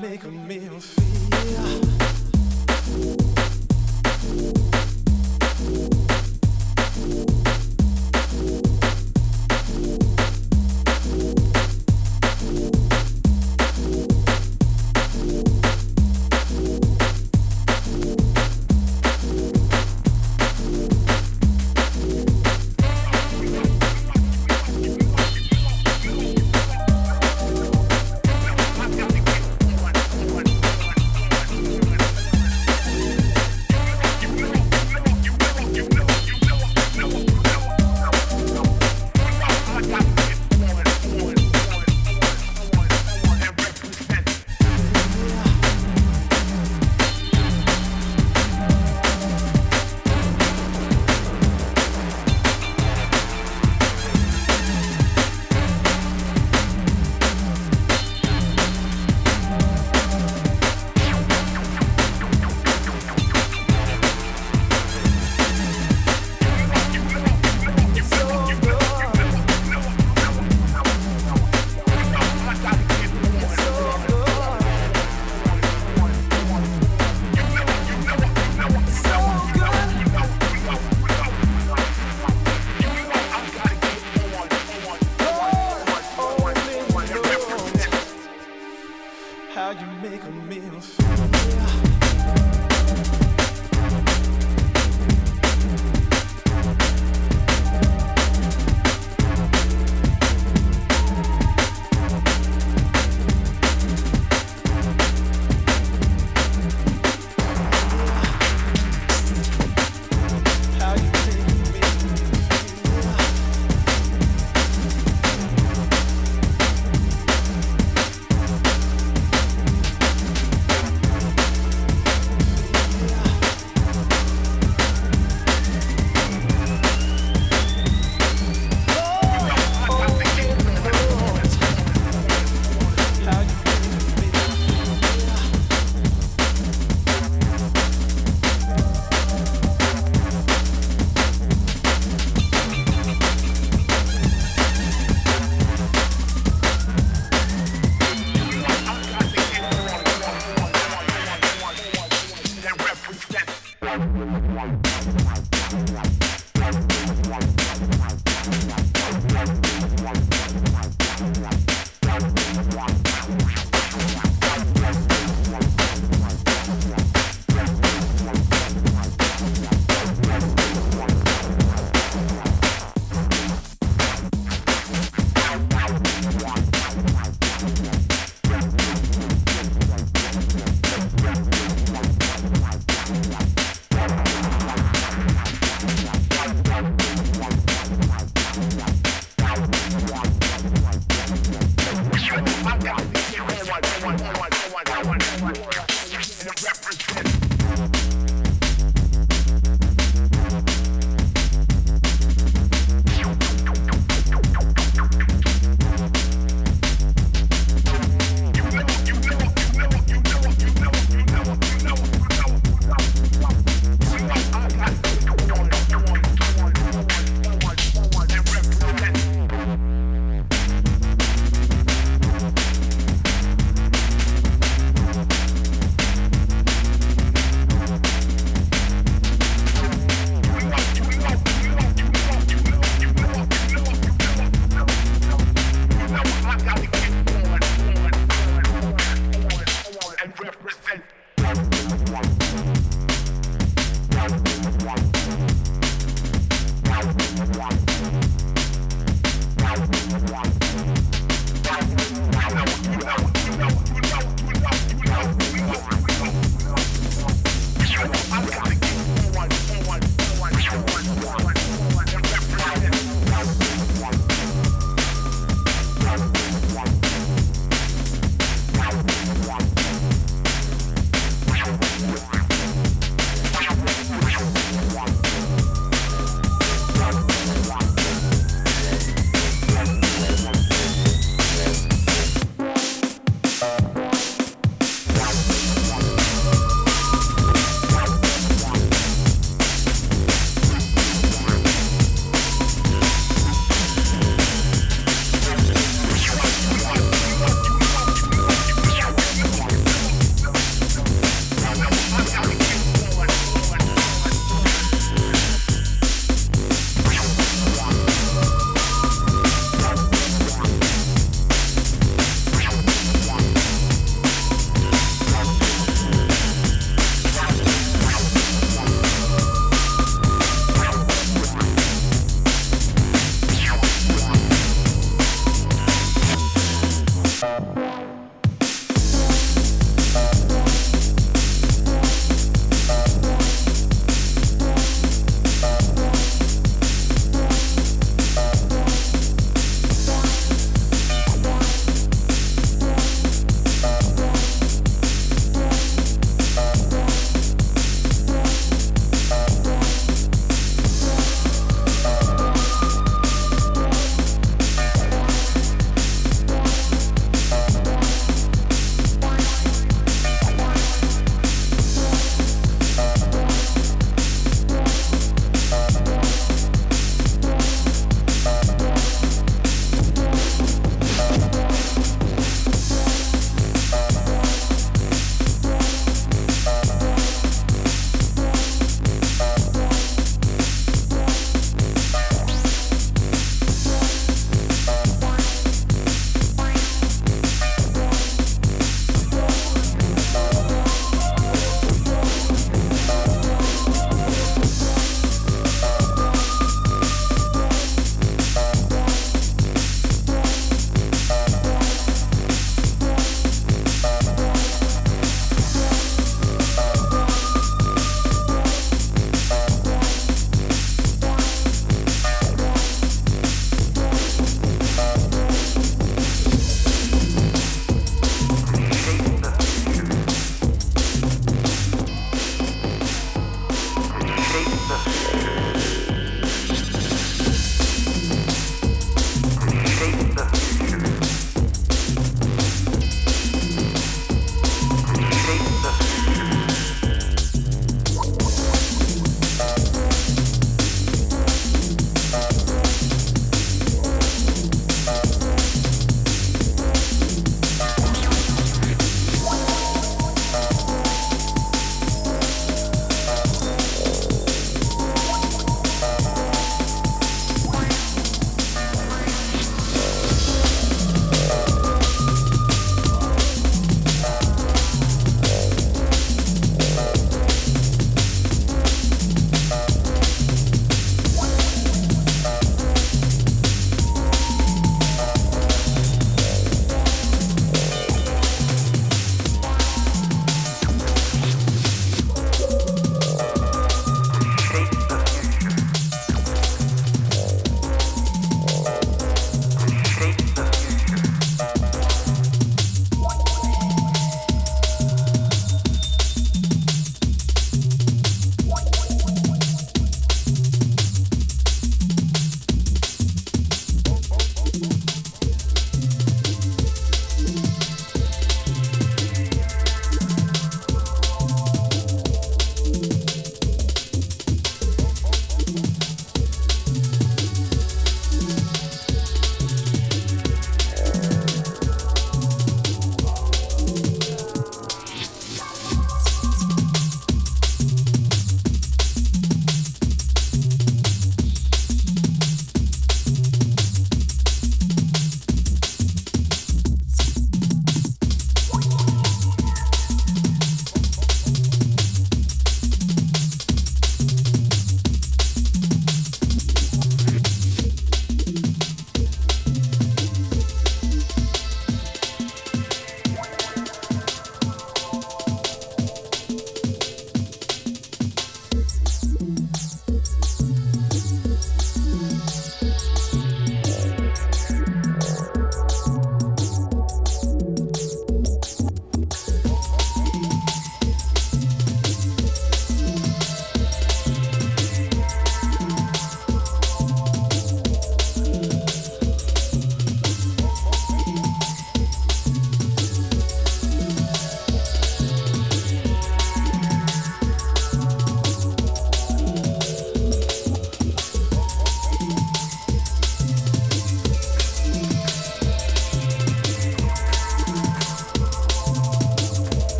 make a meal.